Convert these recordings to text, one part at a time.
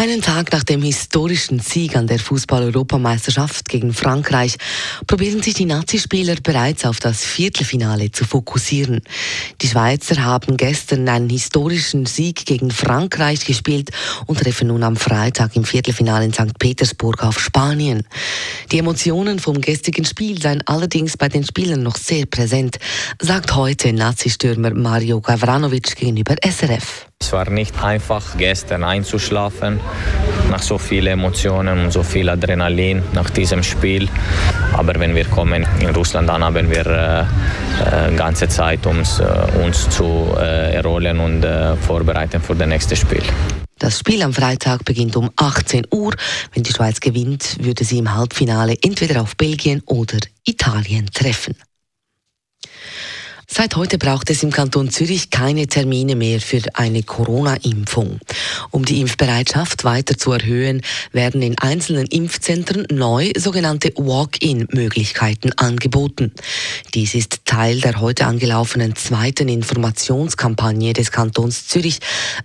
Einen Tag nach dem historischen Sieg an der Fußball-Europameisterschaft gegen Frankreich probieren sich die Nazispieler bereits auf das Viertelfinale zu fokussieren. Die Schweizer haben gestern einen historischen Sieg gegen Frankreich gespielt und treffen nun am Freitag im Viertelfinale in St. Petersburg auf Spanien. Die Emotionen vom gestrigen Spiel seien allerdings bei den Spielern noch sehr präsent, sagt heute Nazistürmer Mario Gavranovic gegenüber SRF. Es war nicht einfach, gestern einzuschlafen, nach so vielen Emotionen und so viel Adrenalin nach diesem Spiel. Aber wenn wir kommen in Russland an, haben wir äh, äh, ganze Zeit, um äh, uns zu äh, erholen und äh, vorbereiten für das nächste Spiel. Das Spiel am Freitag beginnt um 18 Uhr. Wenn die Schweiz gewinnt, würde sie im Halbfinale entweder auf Belgien oder Italien treffen. Seit heute braucht es im Kanton Zürich keine Termine mehr für eine Corona-Impfung. Um die Impfbereitschaft weiter zu erhöhen, werden in einzelnen Impfzentren neu sogenannte Walk-in-Möglichkeiten angeboten. Dies ist Teil der heute angelaufenen zweiten Informationskampagne des Kantons Zürich,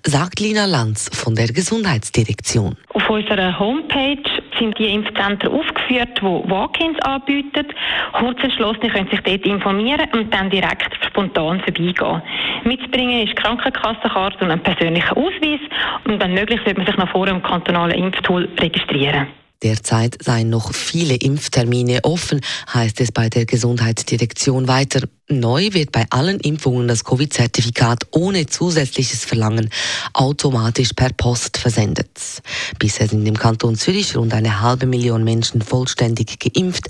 sagt Lina Lanz von der Gesundheitsdirektion. Auf unserer Homepage sind die Impfzentren aufgeführt, die Walk-ins anbieten. Kurzentschlossene können sich dort informieren und dann direkt spontan vorbeigehen. Mitzubringen ist Krankenkassenkarte und ein persönlicher Ausweis und wenn möglich sollte man sich noch vor dem kantonalen Impftool registrieren. Derzeit seien noch viele Impftermine offen, heißt es bei der Gesundheitsdirektion weiter. Neu wird bei allen Impfungen das Covid-Zertifikat ohne zusätzliches Verlangen automatisch per Post versendet. Bisher sind im Kanton Zürich rund eine halbe Million Menschen vollständig geimpft.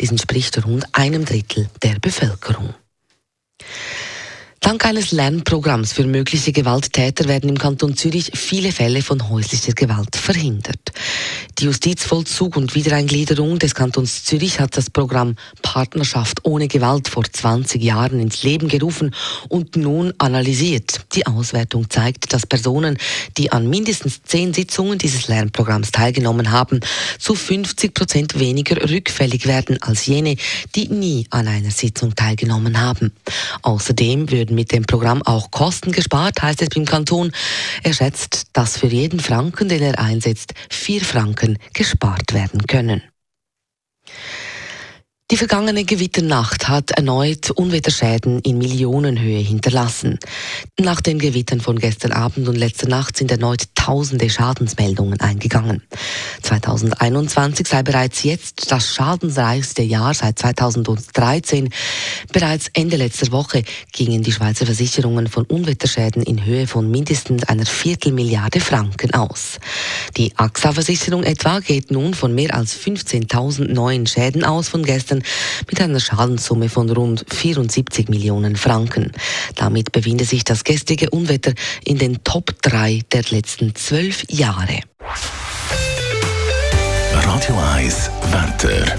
Dies entspricht rund einem Drittel der Bevölkerung. Dank eines Lernprogramms für mögliche Gewalttäter werden im Kanton Zürich viele Fälle von häuslicher Gewalt verhindert. Die Justizvollzug und Wiedereingliederung des Kantons Zürich hat das Programm Partnerschaft ohne Gewalt vor 20 Jahren ins Leben gerufen und nun analysiert. Die Auswertung zeigt, dass Personen, die an mindestens zehn Sitzungen dieses Lernprogramms teilgenommen haben, zu 50 Prozent weniger rückfällig werden als jene, die nie an einer Sitzung teilgenommen haben. Außerdem würden mit dem Programm auch Kosten gespart, heißt es im Kanton. Er schätzt, dass für jeden Franken, den er einsetzt, vier Franken Franken gespart werden können. Die vergangene Gewitternacht hat erneut Unwetterschäden in Millionenhöhe hinterlassen. Nach den Gewittern von gestern Abend und letzter Nacht sind erneut tausende Schadensmeldungen eingegangen. 2021 sei bereits jetzt das schadensreichste Jahr seit 2013. Bereits Ende letzter Woche gingen die Schweizer Versicherungen von Unwetterschäden in Höhe von mindestens einer Viertelmilliarde Franken aus. Die AXA-Versicherung etwa geht nun von mehr als 15.000 neuen Schäden aus von gestern mit einer Schadenssumme von rund 74 Millionen Franken. Damit befindet sich das gestrige Unwetter in den Top 3 der letzten zwölf Jahre. Radio 1 Wetter.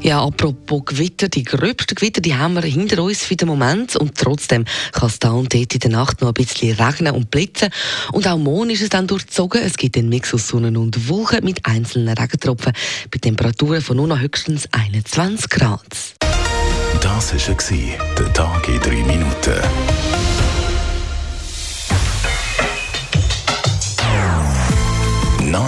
Ja, apropos Gewitter, die gröbsten Gewitter, die haben wir hinter uns für den Moment und trotzdem kann es da und dort in der Nacht noch ein bisschen regnen und blitzen und auch morgen ist es dann durchzogen. Es gibt einen Mix aus Sonne und Wolken mit einzelnen Regentropfen bei Temperaturen von nur noch höchstens 21 Grad. Das war der Tag in drei Minuten.